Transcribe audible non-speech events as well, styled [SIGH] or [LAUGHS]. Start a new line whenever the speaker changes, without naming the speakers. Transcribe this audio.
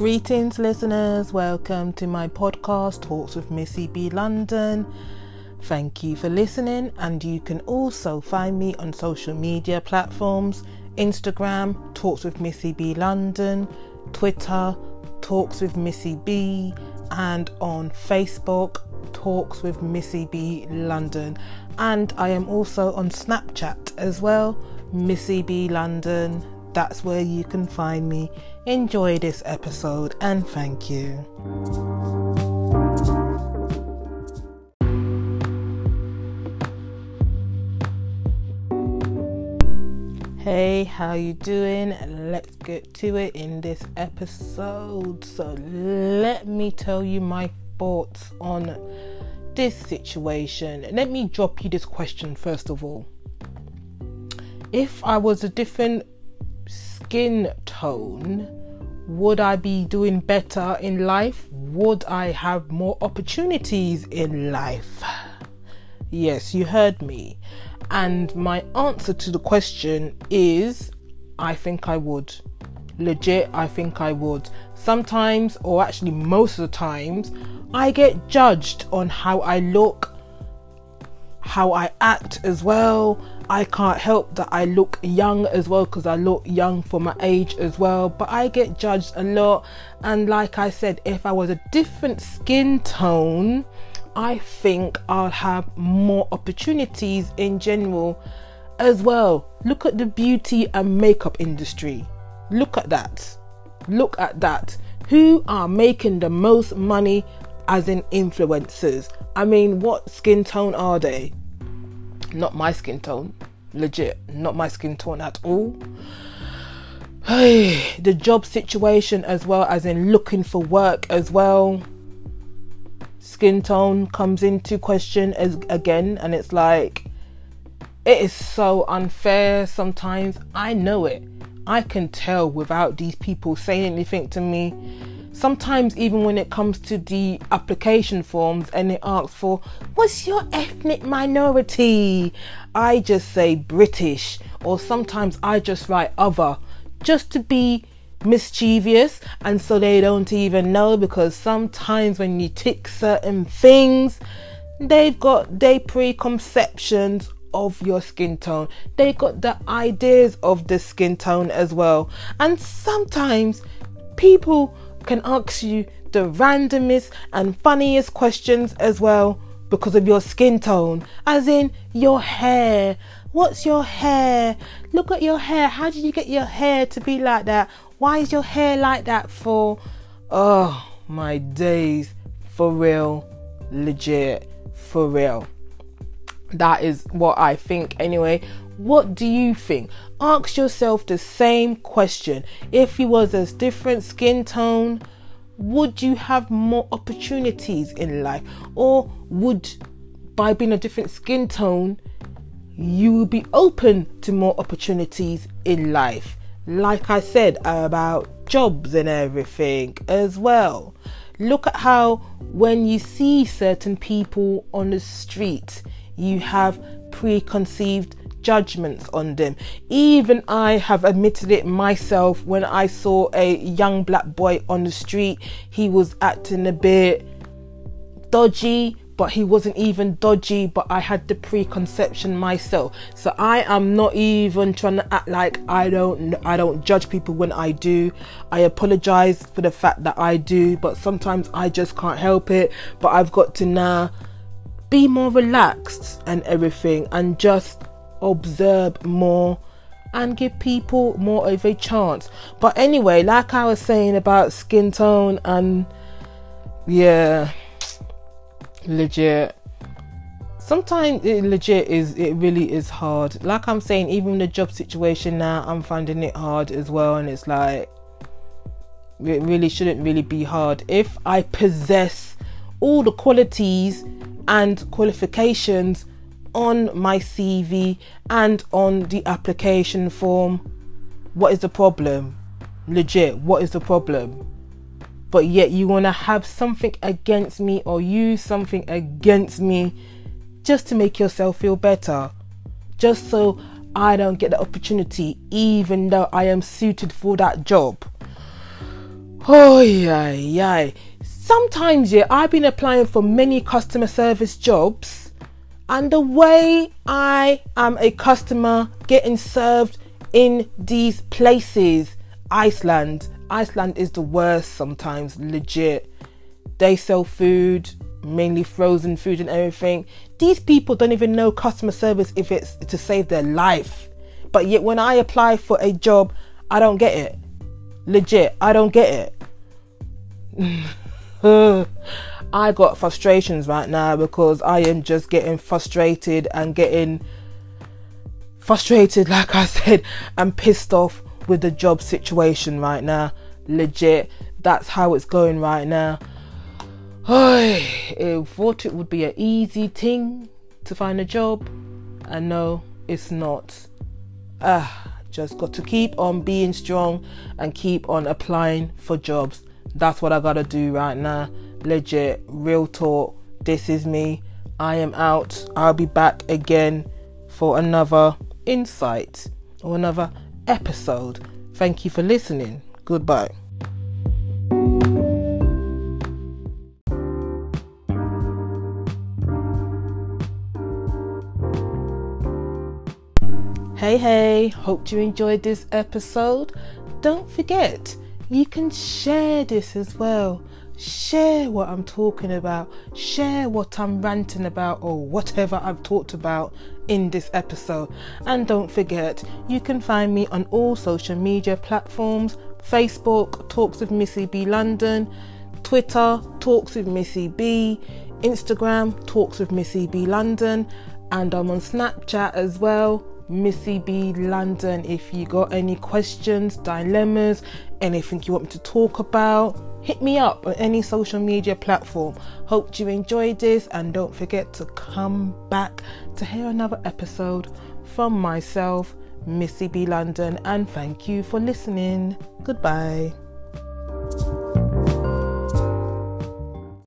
Greetings, listeners. Welcome to my podcast, Talks with Missy B London. Thank you for listening, and you can also find me on social media platforms Instagram, Talks with Missy B London, Twitter, Talks with Missy B, and on Facebook, Talks with Missy B London. And I am also on Snapchat as well, Missy B London. That's where you can find me. Enjoy this episode and thank you. Hey, how you doing? Let's get to it in this episode. So, let me tell you my thoughts on this situation. Let me drop you this question first of all. If I was a different skin tone, would I be doing better in life? Would I have more opportunities in life? Yes, you heard me. And my answer to the question is I think I would. Legit, I think I would. Sometimes, or actually most of the times, I get judged on how I look, how I act as well, I can't help that I look young as well because I look young for my age as well. But I get judged a lot. And like I said, if I was a different skin tone, I think I'll have more opportunities in general as well. Look at the beauty and makeup industry. Look at that. Look at that. Who are making the most money as in influencers? I mean, what skin tone are they? Not my skin tone. Legit, not my skin tone at all. The job situation as well as in looking for work as well. Skin tone comes into question as again, and it's like it is so unfair sometimes. I know it. I can tell without these people saying anything to me sometimes even when it comes to the application forms and it asks for what's your ethnic minority? I just say british. Or sometimes i just write other just to be mischievous and so they don't even know because sometimes when you tick certain things they've got their preconceptions of your skin tone. They've got the ideas of the skin tone as well. And sometimes people can ask you the randomest and funniest questions as well because of your skin tone, as in your hair. What's your hair? Look at your hair. How did you get your hair to be like that? Why is your hair like that for? Oh my days. For real. Legit. For real. That is what I think anyway. What do you think? Ask yourself the same question. If you was a different skin tone, would you have more opportunities in life? Or would by being a different skin tone, you will be open to more opportunities in life? Like I said about jobs and everything as well. Look at how when you see certain people on the street, you have preconceived judgments on them. Even I have admitted it myself when I saw a young black boy on the street. He was acting a bit dodgy, but he wasn't even dodgy, but I had the preconception myself. So I am not even trying to act like I don't I don't judge people when I do. I apologize for the fact that I do, but sometimes I just can't help it. But I've got to now be more relaxed and everything and just observe more and give people more of a chance. But anyway, like I was saying about skin tone and yeah, legit. Sometimes it legit is it really is hard. Like I'm saying, even the job situation now, I'm finding it hard as well, and it's like it really shouldn't really be hard. If I possess all the qualities and qualifications on my CV and on the application form. What is the problem? Legit, what is the problem? But yet you want to have something against me or use something against me just to make yourself feel better. Just so I don't get the opportunity, even though I am suited for that job. Oh yeah, yeah. Sometimes yeah, I've been applying for many customer service jobs, and the way I am a customer getting served in these places, Iceland, Iceland is the worst sometimes, legit. They sell food, mainly frozen food and everything. These people don't even know customer service if it's to save their life. But yet, when I apply for a job, I don't get it. Legit, I don't get it. [LAUGHS] [LAUGHS] I got frustrations right now because I am just getting frustrated and getting frustrated, [LAUGHS] like I said, and pissed off with the job situation right now. Legit, that's how it's going right now. I thought it would be an easy thing to find a job, and no, it's not. Ah, just got to keep on being strong and keep on applying for jobs. That's what I gotta do right now. Legit, real talk. This is me. I am out. I'll be back again for another insight or another episode. Thank you for listening. Goodbye. Hey, hey, hope you enjoyed this episode. Don't forget, you can share this as well. Share what I'm talking about, share what I'm ranting about, or whatever I've talked about in this episode. And don't forget, you can find me on all social media platforms Facebook, Talks with Missy B London, Twitter, Talks with Missy B, Instagram, Talks with Missy B London, and I'm on Snapchat as well Missy B London. If you got any questions, dilemmas, anything you want me to talk about, hit me up on any social media platform. Hope you enjoyed this and don't forget to come back to hear another episode from myself, Missy B London, and thank you for listening. Goodbye.